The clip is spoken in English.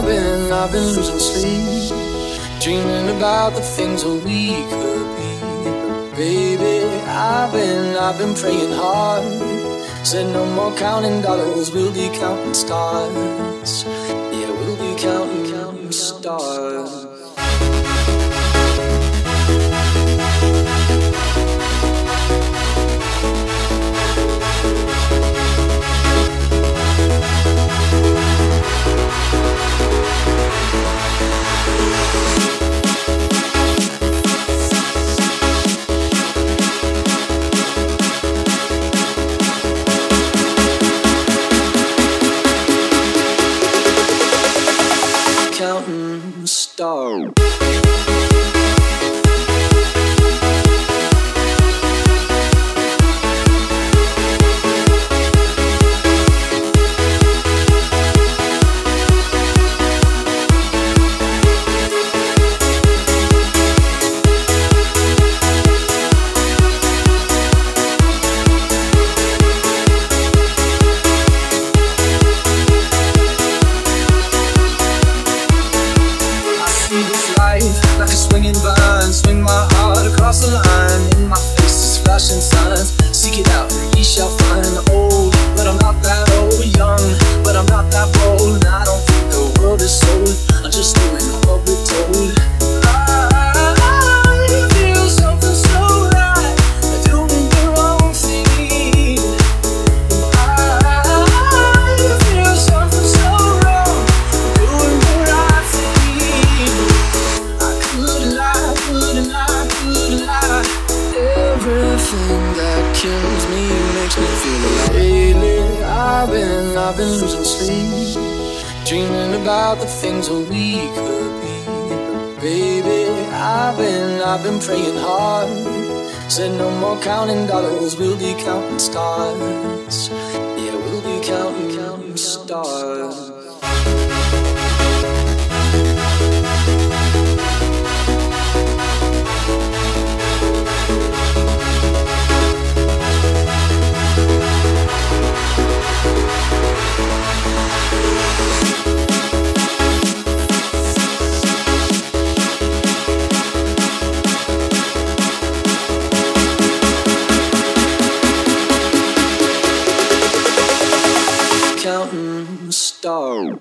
I've been, I've been losing sleep, dreaming about the things that we could be. Baby, I've been, I've been praying hard. Said no more counting dollars, we'll be counting stars. Yeah, we'll be counting, counting stars. Just told. I feel something so right. Doing the wrong thing. I feel something so wrong. Doing the right thing. I could lie, could lie, could lie. Everything that kills me makes me feel. Lately, I've been, I've been losing sleep, dreaming about the things that we could be. Baby, I've been, I've been praying hard. Said no more counting dollars, we'll be counting stars. Yeah, we'll be counting, counting stars. Counting stars.